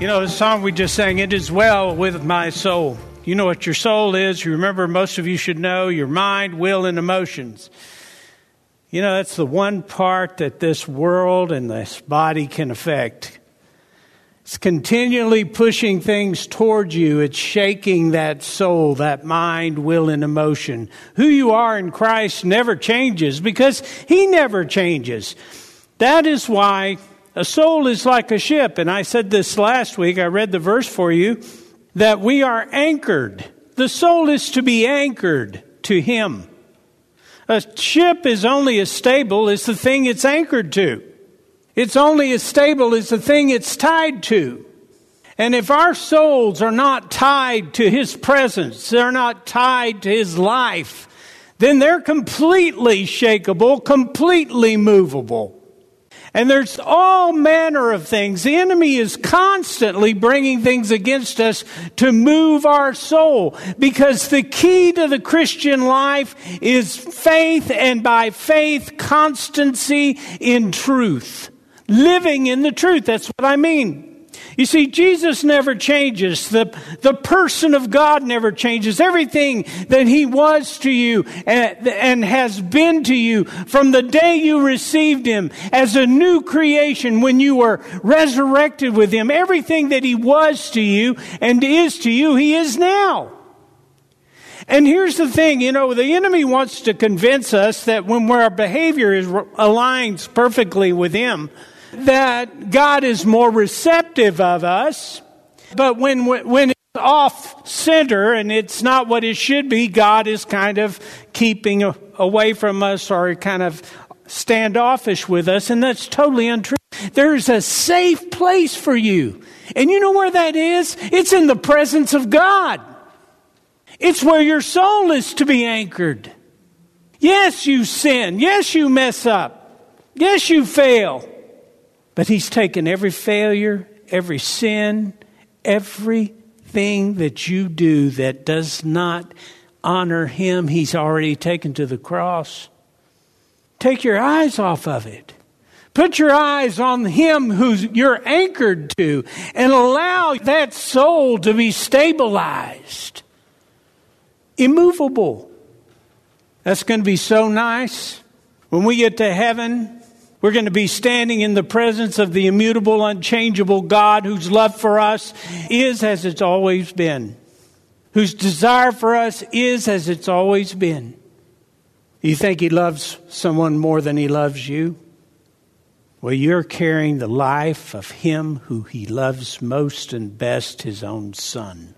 You know, the song we just sang, It Is Well with My Soul. You know what your soul is. You remember, most of you should know your mind, will, and emotions. You know, that's the one part that this world and this body can affect. It's continually pushing things towards you. It's shaking that soul, that mind, will, and emotion. Who you are in Christ never changes because He never changes. That is why a soul is like a ship. And I said this last week. I read the verse for you that we are anchored. The soul is to be anchored to Him. A ship is only as stable as the thing it's anchored to. It's only as stable as the thing it's tied to. And if our souls are not tied to His presence, they're not tied to His life, then they're completely shakable, completely movable. And there's all manner of things. The enemy is constantly bringing things against us to move our soul because the key to the Christian life is faith and by faith, constancy in truth. Living in the truth. That's what I mean. You see, Jesus never changes. The, the person of God never changes. Everything that He was to you and, and has been to you from the day you received Him as a new creation when you were resurrected with Him, everything that He was to you and is to you, He is now. And here's the thing, you know, the enemy wants to convince us that when our behavior is aligns perfectly with him, that God is more receptive of us, but when, when it's off center and it's not what it should be, God is kind of keeping away from us or kind of standoffish with us, and that's totally untrue. There's a safe place for you. And you know where that is? It's in the presence of God. It's where your soul is to be anchored. Yes, you sin. Yes, you mess up. Yes, you fail. But He's taken every failure, every sin, everything that you do that does not honor Him, He's already taken to the cross. Take your eyes off of it. Put your eyes on Him who you're anchored to and allow that soul to be stabilized, immovable. That's going to be so nice. When we get to heaven, we're going to be standing in the presence of the immutable, unchangeable God whose love for us is as it's always been, whose desire for us is as it's always been. You think He loves someone more than He loves you? Well, you're carrying the life of Him who He loves most and best, His own Son,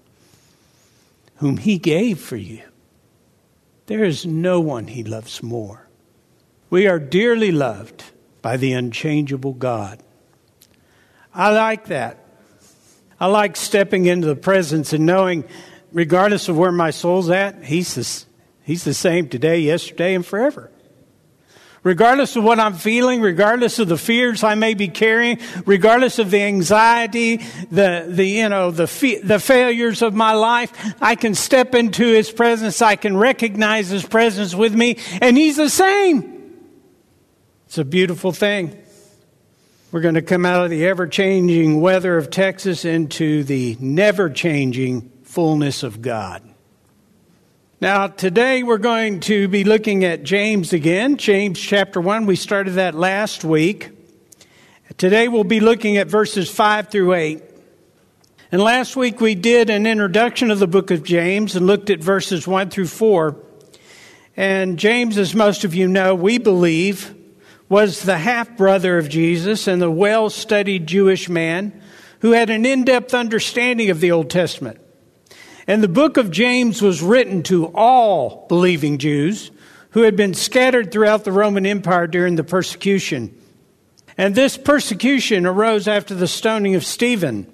whom He gave for you. There is no one He loves more. We are dearly loved by the unchangeable God. I like that. I like stepping into the presence and knowing, regardless of where my soul's at, He's the, he's the same today, yesterday, and forever. Regardless of what I'm feeling, regardless of the fears I may be carrying, regardless of the anxiety, the, the, you know, the, the failures of my life, I can step into His presence. I can recognize His presence with me, and He's the same. It's a beautiful thing. We're going to come out of the ever changing weather of Texas into the never changing fullness of God. Now, today we're going to be looking at James again, James chapter 1. We started that last week. Today we'll be looking at verses 5 through 8. And last week we did an introduction of the book of James and looked at verses 1 through 4. And James, as most of you know, we believe, was the half brother of Jesus and the well studied Jewish man who had an in depth understanding of the Old Testament. And the book of James was written to all believing Jews who had been scattered throughout the Roman Empire during the persecution. And this persecution arose after the stoning of Stephen.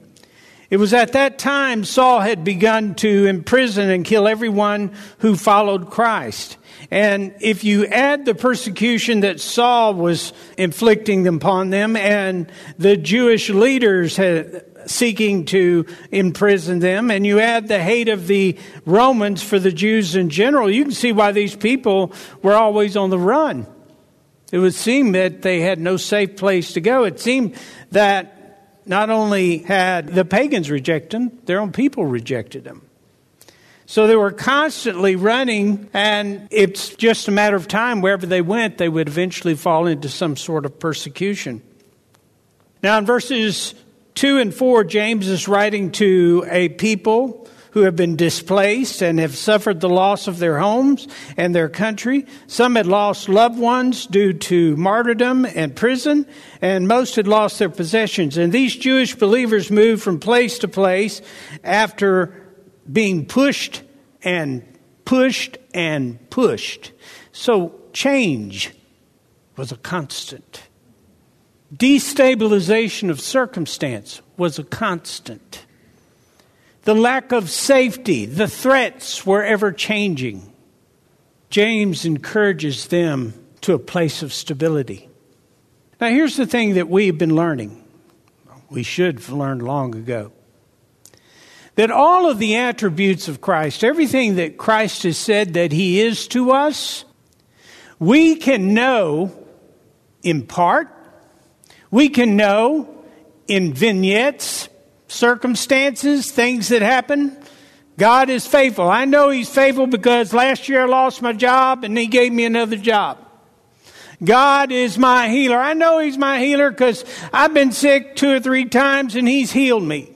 It was at that time Saul had begun to imprison and kill everyone who followed Christ. And if you add the persecution that Saul was inflicting upon them and the Jewish leaders had seeking to imprison them, and you add the hate of the Romans for the Jews in general, you can see why these people were always on the run. It would seem that they had no safe place to go. It seemed that not only had the pagans rejected them, their own people rejected them. So they were constantly running, and it's just a matter of time. Wherever they went, they would eventually fall into some sort of persecution. Now, in verses 2 and 4, James is writing to a people who have been displaced and have suffered the loss of their homes and their country. Some had lost loved ones due to martyrdom and prison, and most had lost their possessions. And these Jewish believers moved from place to place after being pushed and pushed and pushed. So change was a constant. Destabilization of circumstance was a constant. The lack of safety, the threats were ever changing. James encourages them to a place of stability. Now, here's the thing that we've been learning. We should have learned long ago. That all of the attributes of Christ, everything that Christ has said that He is to us, we can know in part we can know in vignettes, circumstances, things that happen. God is faithful. I know He's faithful because last year I lost my job and He gave me another job. God is my healer. I know He's my healer because I've been sick two or three times and He's healed me.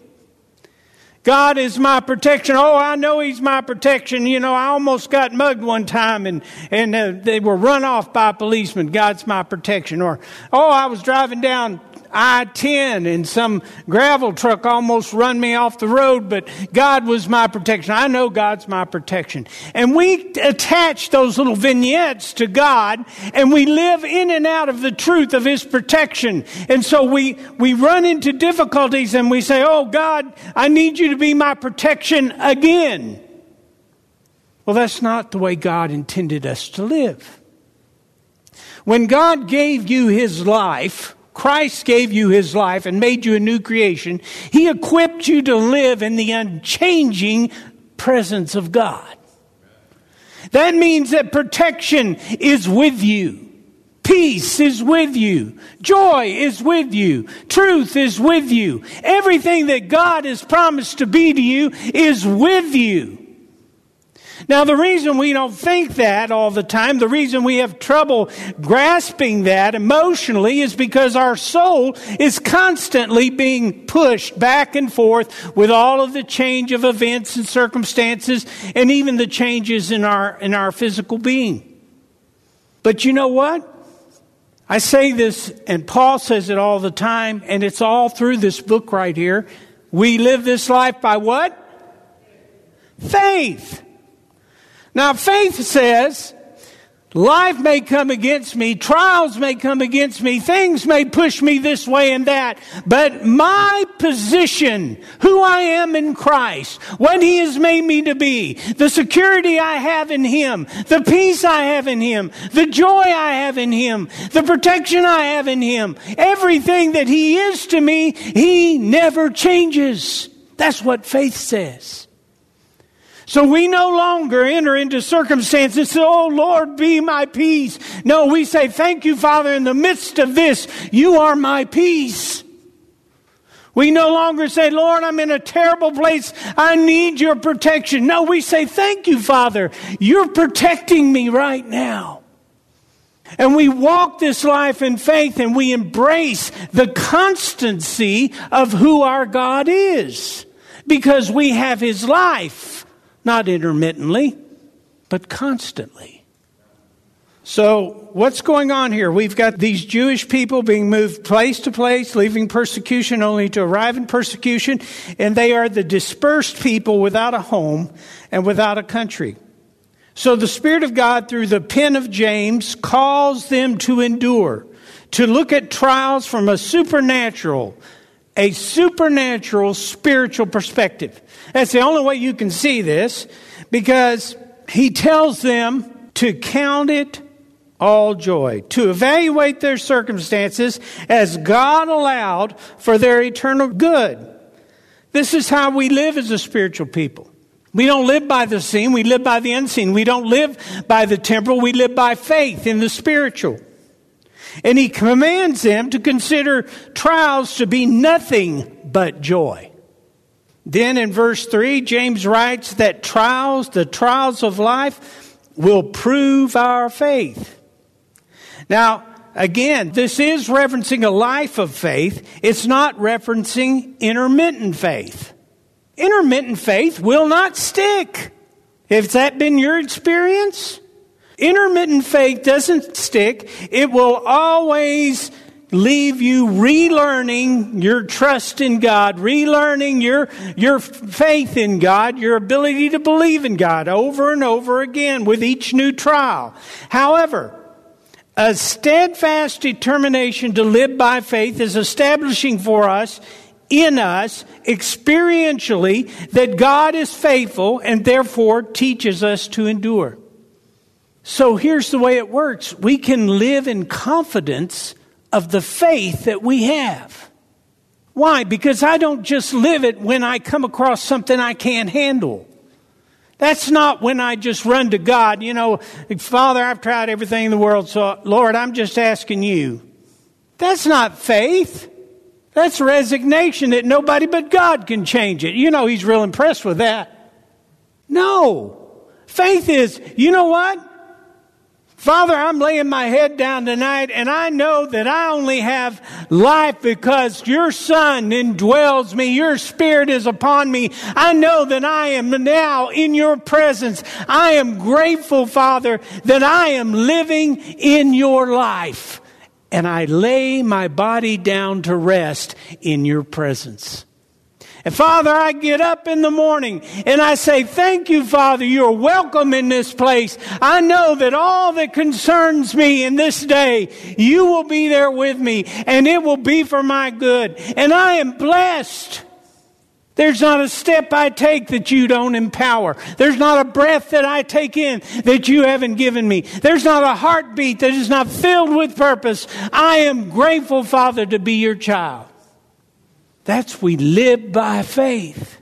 God is my protection. Oh, I know He's my protection. You know, I almost got mugged one time and, and uh, they were run off by policemen. God's my protection. Or, oh, I was driving down I 10 and some gravel truck almost run me off the road, but God was my protection. I know God's my protection. And we attach those little vignettes to God and we live in and out of the truth of His protection. And so we, we run into difficulties and we say, Oh God, I need you to be my protection again. Well, that's not the way God intended us to live. When God gave you His life, Christ gave you his life and made you a new creation, he equipped you to live in the unchanging presence of God. That means that protection is with you. Peace is with you. Joy is with you. Truth is with you. Everything that God has promised to be to you is with you. Now, the reason we don't think that all the time, the reason we have trouble grasping that emotionally is because our soul is constantly being pushed back and forth with all of the change of events and circumstances and even the changes in our, in our physical being. But you know what? I say this, and Paul says it all the time, and it's all through this book right here. We live this life by what? Faith. Now, faith says, life may come against me, trials may come against me, things may push me this way and that, but my position, who I am in Christ, what He has made me to be, the security I have in Him, the peace I have in Him, the joy I have in Him, the protection I have in Him, everything that He is to me, He never changes. That's what faith says. So we no longer enter into circumstances and say, Oh Lord, be my peace. No, we say, Thank you, Father, in the midst of this, you are my peace. We no longer say, Lord, I'm in a terrible place. I need your protection. No, we say, Thank you, Father. You're protecting me right now. And we walk this life in faith and we embrace the constancy of who our God is because we have His life not intermittently, but constantly. So, what's going on here? We've got these Jewish people being moved place to place, leaving persecution only to arrive in persecution, and they are the dispersed people without a home and without a country. So, the Spirit of God, through the pen of James, calls them to endure, to look at trials from a supernatural, a supernatural spiritual perspective. That's the only way you can see this because he tells them to count it all joy, to evaluate their circumstances as God allowed for their eternal good. This is how we live as a spiritual people. We don't live by the seen, we live by the unseen. We don't live by the temporal, we live by faith in the spiritual. And he commands them to consider trials to be nothing but joy. Then in verse 3, James writes that trials, the trials of life, will prove our faith. Now, again, this is referencing a life of faith. It's not referencing intermittent faith. Intermittent faith will not stick. Has that been your experience? Intermittent faith doesn't stick. It will always leave you relearning your trust in God, relearning your, your faith in God, your ability to believe in God over and over again with each new trial. However, a steadfast determination to live by faith is establishing for us in us experientially that God is faithful and therefore teaches us to endure. So here's the way it works we can live in confidence of the faith that we have. Why? Because I don't just live it when I come across something I can't handle. That's not when I just run to God, you know, Father, I've tried everything in the world, so Lord, I'm just asking you. That's not faith. That's resignation that nobody but God can change it. You know, He's real impressed with that. No. Faith is, you know what? Father, I'm laying my head down tonight and I know that I only have life because your son indwells me. Your spirit is upon me. I know that I am now in your presence. I am grateful, Father, that I am living in your life and I lay my body down to rest in your presence. And Father, I get up in the morning and I say, Thank you, Father. You're welcome in this place. I know that all that concerns me in this day, you will be there with me and it will be for my good. And I am blessed. There's not a step I take that you don't empower. There's not a breath that I take in that you haven't given me. There's not a heartbeat that is not filled with purpose. I am grateful, Father, to be your child. That's we live by faith.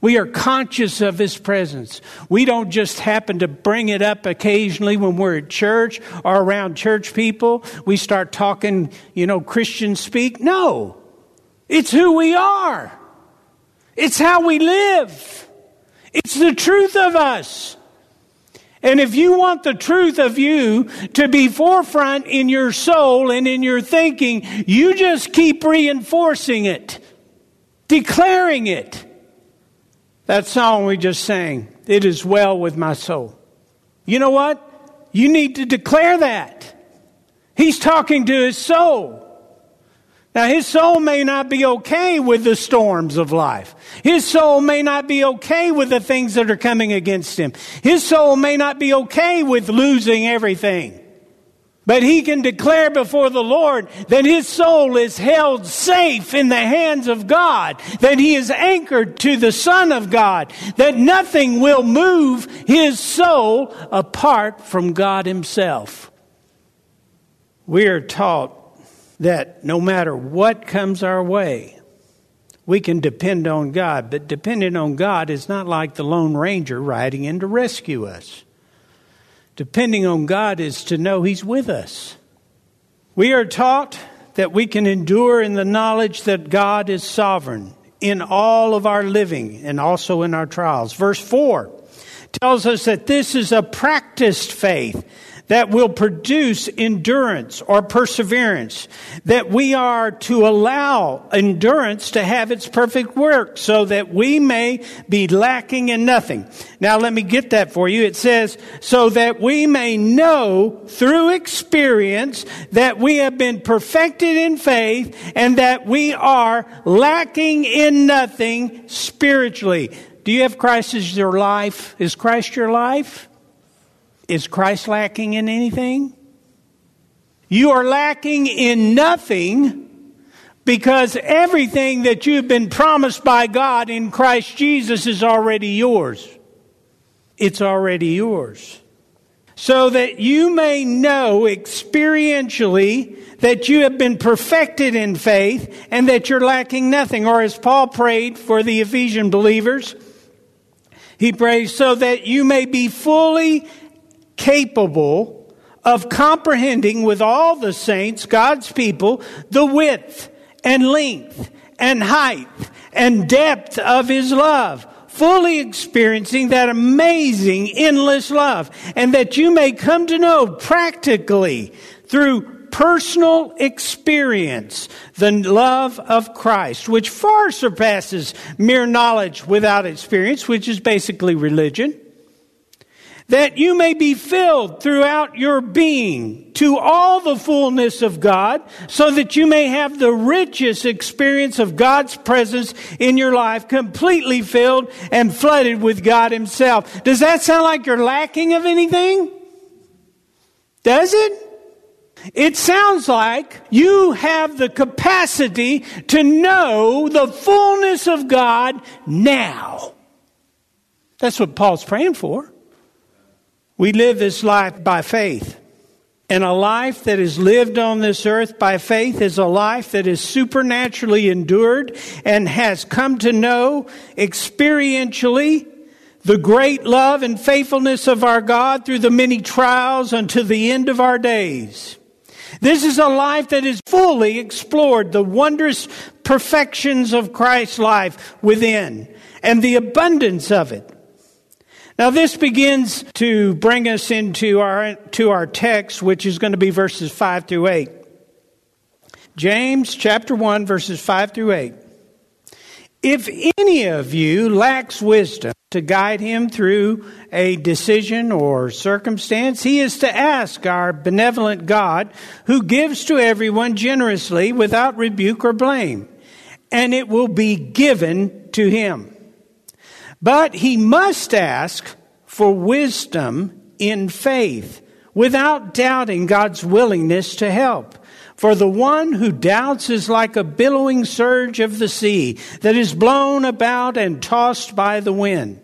We are conscious of His presence. We don't just happen to bring it up occasionally when we're at church or around church people. We start talking, you know, Christian speak. No. It's who we are. It's how we live. It's the truth of us. And if you want the truth of you to be forefront in your soul and in your thinking, you just keep reinforcing it, declaring it. That song we just sang, It is Well with My Soul. You know what? You need to declare that. He's talking to his soul. Now, his soul may not be okay with the storms of life. His soul may not be okay with the things that are coming against him. His soul may not be okay with losing everything. But he can declare before the Lord that his soul is held safe in the hands of God, that he is anchored to the Son of God, that nothing will move his soul apart from God himself. We are taught that no matter what comes our way, we can depend on God. But depending on God is not like the Lone Ranger riding in to rescue us. Depending on God is to know He's with us. We are taught that we can endure in the knowledge that God is sovereign in all of our living and also in our trials. Verse 4 tells us that this is a practiced faith that will produce endurance or perseverance, that we are to allow endurance to have its perfect work so that we may be lacking in nothing. Now let me get that for you. It says, so that we may know through experience that we have been perfected in faith and that we are lacking in nothing spiritually. Do you have Christ as your life? Is Christ your life? Is Christ lacking in anything? You are lacking in nothing because everything that you've been promised by God in Christ Jesus is already yours. It's already yours. So that you may know experientially that you have been perfected in faith and that you're lacking nothing. Or as Paul prayed for the Ephesian believers, he prays so that you may be fully capable of comprehending with all the saints, God's people, the width and length and height and depth of His love, fully experiencing that amazing, endless love, and that you may come to know practically through personal experience the love of Christ, which far surpasses mere knowledge without experience, which is basically religion that you may be filled throughout your being to all the fullness of God, so that you may have the richest experience of God's presence in your life, completely filled and flooded with God Himself. Does that sound like you're lacking of anything? Does it? It sounds like you have the capacity to know the fullness of God now. That's what Paul's praying for. We live this life by faith. And a life that is lived on this earth by faith is a life that is supernaturally endured and has come to know experientially the great love and faithfulness of our God through the many trials unto the end of our days. This is a life that has fully explored the wondrous perfections of Christ's life within and the abundance of it. Now this begins to bring us into our, to our text, which is going to be verses 5 through 8. James chapter 1 verses 5 through 8. If any of you lacks wisdom to guide him through a decision or circumstance, he is to ask our benevolent God who gives to everyone generously without rebuke or blame, and it will be given to him. But he must ask for wisdom in faith without doubting God's willingness to help. For the one who doubts is like a billowing surge of the sea that is blown about and tossed by the wind.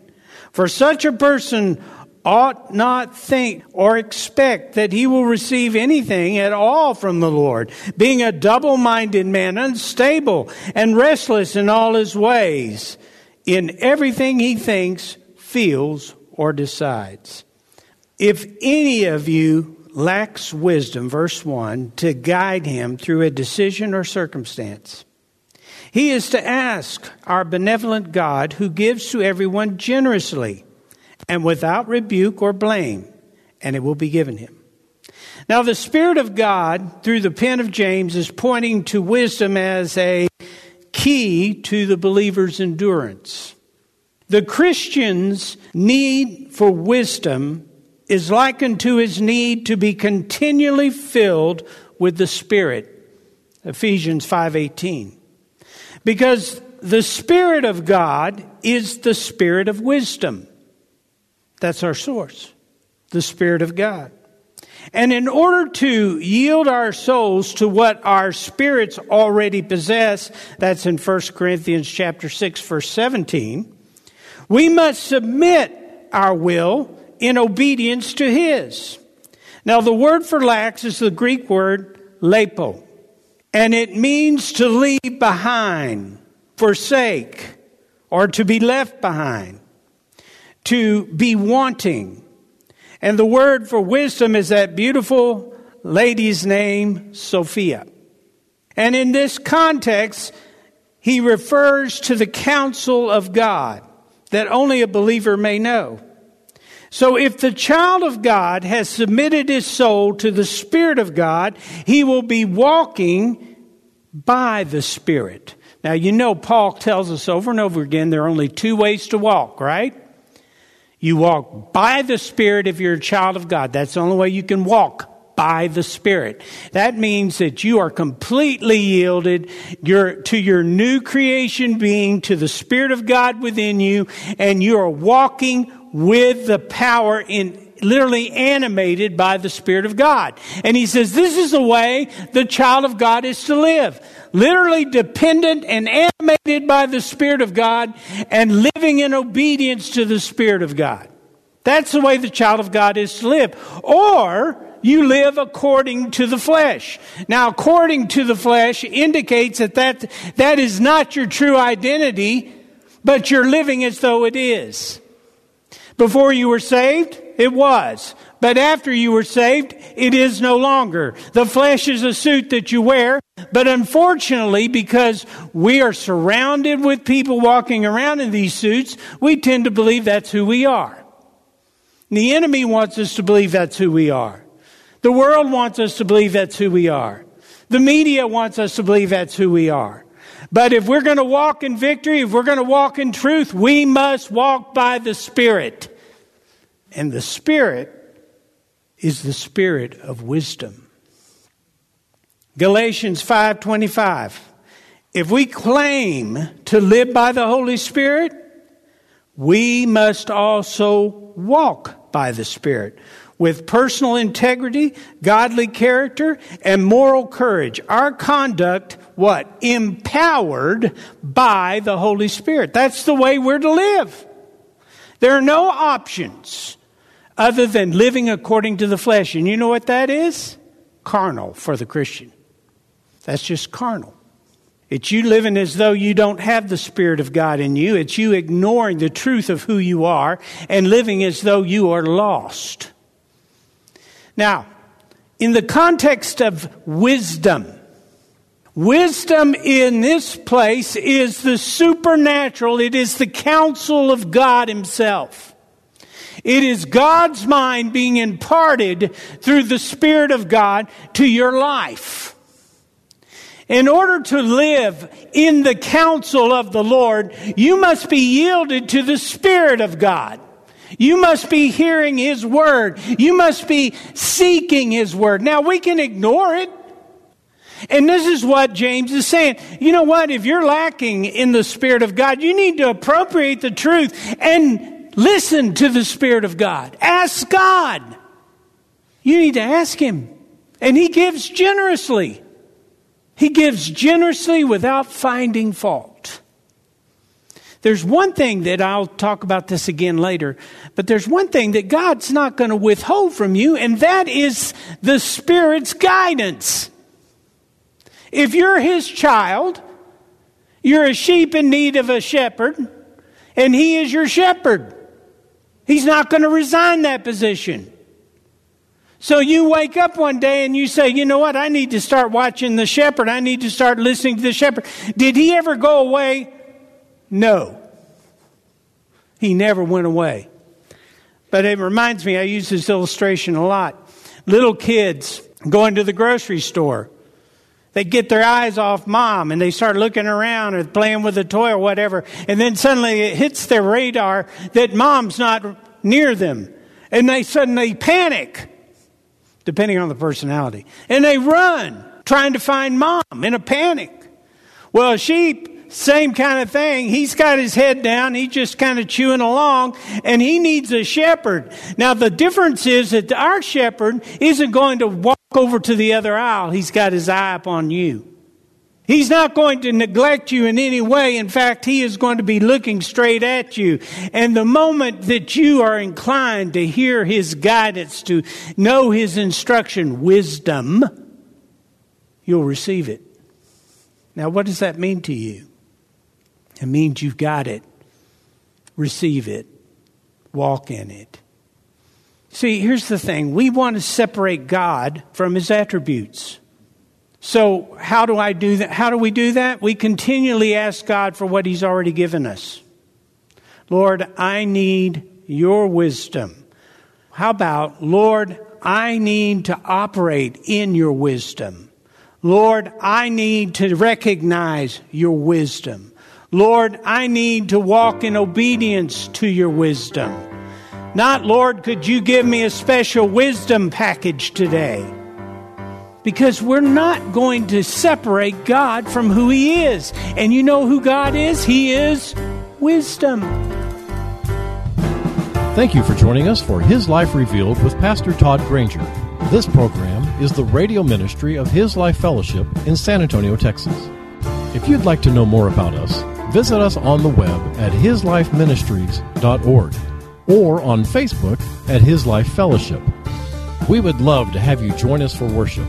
For such a person ought not think or expect that he will receive anything at all from the Lord, being a double minded man, unstable and restless in all his ways. In everything he thinks, feels, or decides. If any of you lacks wisdom, verse 1, to guide him through a decision or circumstance, he is to ask our benevolent God who gives to everyone generously and without rebuke or blame, and it will be given him. Now, the Spirit of God, through the pen of James, is pointing to wisdom as a key to the believer's endurance. The Christian's need for wisdom is likened to his need to be continually filled with the Spirit. Ephesians 5:18. Because the Spirit of God is the Spirit of wisdom. That's our source. The Spirit of God. And in order to yield our souls to what our spirits already possess, that's in 1 Corinthians chapter 6 verse 17, we must submit our will in obedience to His. Now, the word for lacks is the Greek word lepo, and it means to leave behind forsake, or to be left behind, to be wanting. And the word for wisdom is that beautiful lady's name, Sophia. And in this context, he refers to the counsel of God that only a believer may know. So if the child of God has submitted his soul to the Spirit of God, he will be walking by the Spirit. Now, you know, Paul tells us over and over again there are only two ways to walk, right? You walk by the Spirit if you're a child of God. That's the only way you can walk by the Spirit. That means that you are completely yielded to your new creation being, to the Spirit of God within you, and you are walking with the power in literally animated by the Spirit of God. And he says this is the way the child of God is to live. Literally dependent and animated by the Spirit of God and living in obedience to the Spirit of God. That's the way the child of God is to live. Or you live according to the flesh. Now, according to the flesh indicates that that, that is not your true identity, but you're living as though it is. Before you were saved, it was. But after you were saved, it is no longer. The flesh is a suit that you wear, but unfortunately, because we are surrounded with people walking around in these suits, we tend to believe that's who we are. The enemy wants us to believe that's who we are. The world wants us to believe that's who we are. The media wants us to believe that's who we are. But if we're going to walk in victory, if we're going to walk in truth, we must walk by the Spirit. And the Spirit is the spirit of wisdom. Galatians 5:25 If we claim to live by the Holy Spirit, we must also walk by the Spirit with personal integrity, godly character, and moral courage. Our conduct, what? Empowered by the Holy Spirit. That's the way we're to live. There are no options other than living according to the flesh. And you know what that is? Carnal for the Christian. That's just carnal. It's you living as though you don't have the Spirit of God in you. It's you ignoring the truth of who you are and living as though you are lost. Now, in the context of wisdom, wisdom in this place is the supernatural, it is the counsel of God Himself. It is God's mind being imparted through the Spirit of God to your life. In order to live in the counsel of the Lord, you must be yielded to the Spirit of God. You must be hearing His Word. You must be seeking His Word. Now, we can ignore it. And this is what James is saying. You know what? If you're lacking in the Spirit of God, you need to appropriate the truth and listen to the Spirit of God. Ask God. You need to ask Him. And He gives generously. He gives generously without finding fault. There's one thing that I'll talk about this again later, but there's one thing that God's not going to withhold from you, and that is the Spirit's guidance. If you're His child, you're a sheep in need of a shepherd, and He is your shepherd. He's not going to resign that position. So you wake up one day and you say, you know what? I need to start watching the shepherd. I need to start listening to the shepherd. Did he ever go away? No. He never went away. But it reminds me, I use this illustration a lot. Little kids going to the grocery store. They get their eyes off mom and they start looking around or playing with a toy or whatever. And then suddenly it hits their radar that mom's not near them. And they suddenly panic, depending on the personality. And they run, trying to find mom in a panic. Well, sheep same kind of thing. He's got his head down. He's just kind of chewing along and he needs a shepherd. Now the difference is that our shepherd isn't going to walk over to the other aisle. He's got his eye upon you. He's not going to neglect you in any way. In fact, he is going to be looking straight at you. And the moment that you are inclined to hear his guidance, to know his instruction, wisdom, you'll receive it. Now, what does that mean to you? It means you've got it. Receive it. Walk in it. See, here's the thing we want to separate God from his attributes. So, how do I do that? How do we do that? We continually ask God for what he's already given us. Lord, I need your wisdom. How about, Lord, I need to operate in your wisdom. Lord, I need to recognize your wisdom. Lord, I need to walk in obedience to your wisdom. Not, Lord, could you give me a special wisdom package today? Because we're not going to separate God from who He is. And you know who God is? He is wisdom. Thank you for joining us for His Life Revealed with Pastor Todd Granger. This program is the radio ministry of His Life Fellowship in San Antonio, Texas. If you'd like to know more about us, visit us on the web at hislifeministries.org or on Facebook at His Life Fellowship. We would love to have you join us for worship.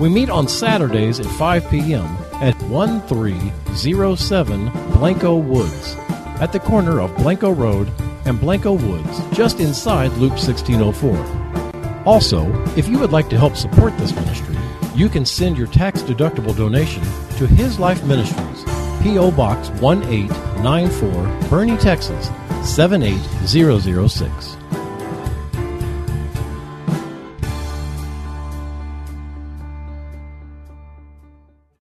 We meet on Saturdays at 5 p.m. at 1307 Blanco Woods at the corner of Blanco Road and Blanco Woods, just inside Loop 1604. Also, if you would like to help support this ministry, you can send your tax deductible donation to His Life Ministries, P.O. Box 1894, Boerne, Texas 78006.